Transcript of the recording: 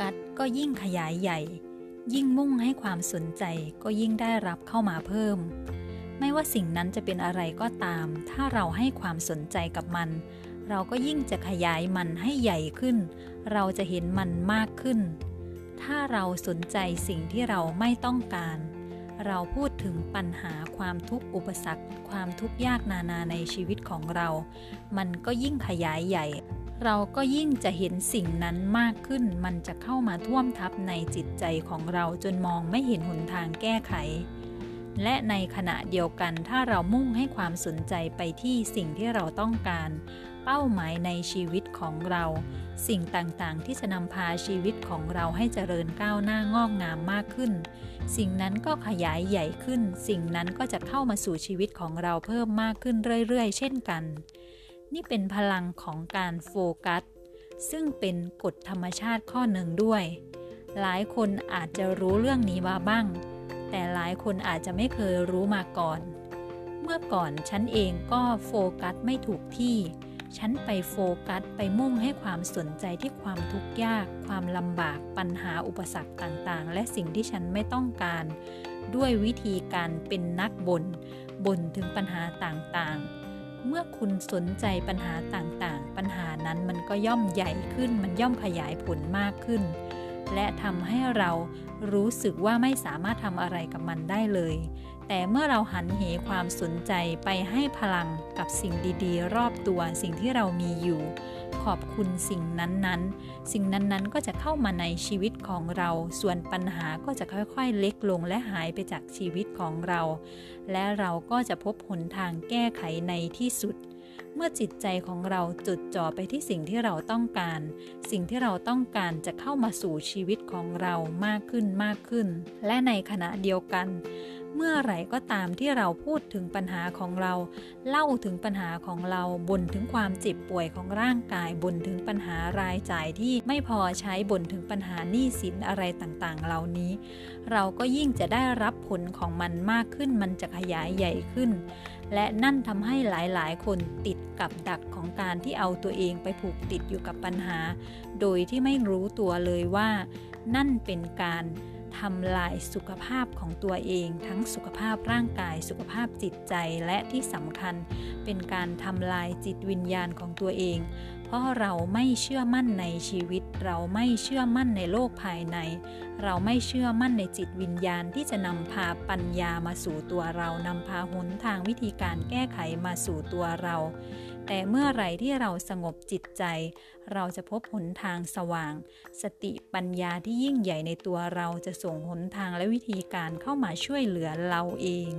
กัสก็ยิ่งขยายใหญ่ ยิ่งมุ่งให้ความสนใจก็ยิ่งได้รับเข้ามาเพิ่ม ไม่ว่าสิ่งนั้นจะเป็นอะไรก็ตาม ถ้าเราให้ความสนใจกับมัน เราก็ยิ่งจะขยายมันให้ใหญ่ขึ้น เราจะเห็นมันมากขึ้น ถ้าเราสนใจสิ่งที่เราไม่ต้องการ เราพูดถึงปัญหาความทุกข์อุปสรรค ความทุกข์ยากนานาในชีวิตของเรา มันก็ยิ่งขยายใหญ่ เราก็ยิ่งจะเห็นสิ่งนั้นมากขึ้น มันจะเข้ามาท่วมทับในจิตใจของเราจนมองไม่เห็นหนทางแก้ไข และในขณะเดียวกันถ้าเรามุ่งให้ความสนใจไปที่สิ่งที่เราต้องการ เป้าหมายในชีวิตของเรา สิ่งต่างๆ ที่จะนำพาชีวิตของเราให้เจริญก้าวหน้างอกงามมากขึ้น สิ่งนั้นก็ขยายใหญ่ขึ้น สิ่งนั้นก็จะเข้ามาสู่ชีวิตของเราเพิ่มมากขึ้นเรื่อยๆ เช่นกัน นี่เป็นพลังของการโฟกัส ซึ่งเป็นกฎธรรมชาติข้อหนึ่งด้วย หลายคนอาจจะรู้เรื่องนี้มาบ้าง แต่หลายคนอาจจะไม่เคยรู้มาก่อน เมื่อก่อนฉันเองก็โฟกัสไม่ถูกที่ ฉันไปโฟกัสไปมุ่งให้ความสนใจที่ความทุกข์ยาก ความลำบาก ปัญหาอุปสรรคต่างๆ และสิ่งที่ฉันไม่ต้องการ ด้วยวิธีการเป็นนักบน่นบ่นถึงปัญหาต่างๆ เมื่อคุณสนใจปัญหาต่างๆ ปัญหานั้นมันก็ย่อมใหญ่ขึ้น มันย่อมขยายผลมากขึ้น และทำให้เรารู้สึกว่าไม่สามารถทำอะไรกับมันได้เลย แต่เมื่อเราหันเหความสนใจไปให้พลังกับสิ่งดีๆ รอบตัวสิ่งที่เรามีอยู่ ขอบคุณสิ่งนั้นๆ สิ่งนั้นๆก็จะเข้ามาในชีวิตของเรา ส่วนปัญหาก็จะค่อยๆ เล็กลงและหายไปจากชีวิตของเรา และเราก็จะพบหนทางแก้ไขในที่สุดเมื่อจิตใจของเราจดจ่อไปที่สิ่งที่เราต้องการ สิ่งที่เราต้องการจะเข้ามาสู่ชีวิตของเรามากขึ้นมากขึ้น และในขณะเดียวกัน มื่อไหร่ก็ตามที่เราพูดถึงปัญหาของเรา เล่าถึงปัญหาของเราบ่นถึงความเจ็บป่วยของร่างกายบ่นถึงปัญหารายจ่ายที่ไม่พอใช้บ่นถึงปัญหาหนี้สินอะไรต่างๆ เหล่านี้ เราก็ยิ่งจะได้รับผลของมันมากขึ้นมันจะขยายใหญ่ขึ้น และนั่นทำให้หลายๆ คนติดกับดักของการที่เอาตัวเองไปผูกติดอยู่กับปัญหา โดยที่ไม่รู้ตัวเลยว่า นั่นเป็นการ ทำลายสุขภาพของตัวเอง ทั้งสุขภาพร่างกาย สุขภาพจิตใจและที่สำคัญ เป็นการทำลายจิตวิญญาณของตัวเอง เพราะเราไม่เชื่อมั่นในชีวิต เราไม่เชื่อมั่นในโลกภายใน เราไม่เชื่อมั่นในจิตวิญญาณที่จะนำพาปัญญามาสู่ตัวเรานำพาหนทางวิธีการแก้ไขมาสู่ตัวเรา แต่เมื่อไหร่ที่เราสงบจิตใจ เราจะพบหนทางสว่าง สติปัญญาที่ยิ่งใหญ่ในตัวเราจะส่งหนทางและวิธีการเข้ามาช่วยเหลือเราเอง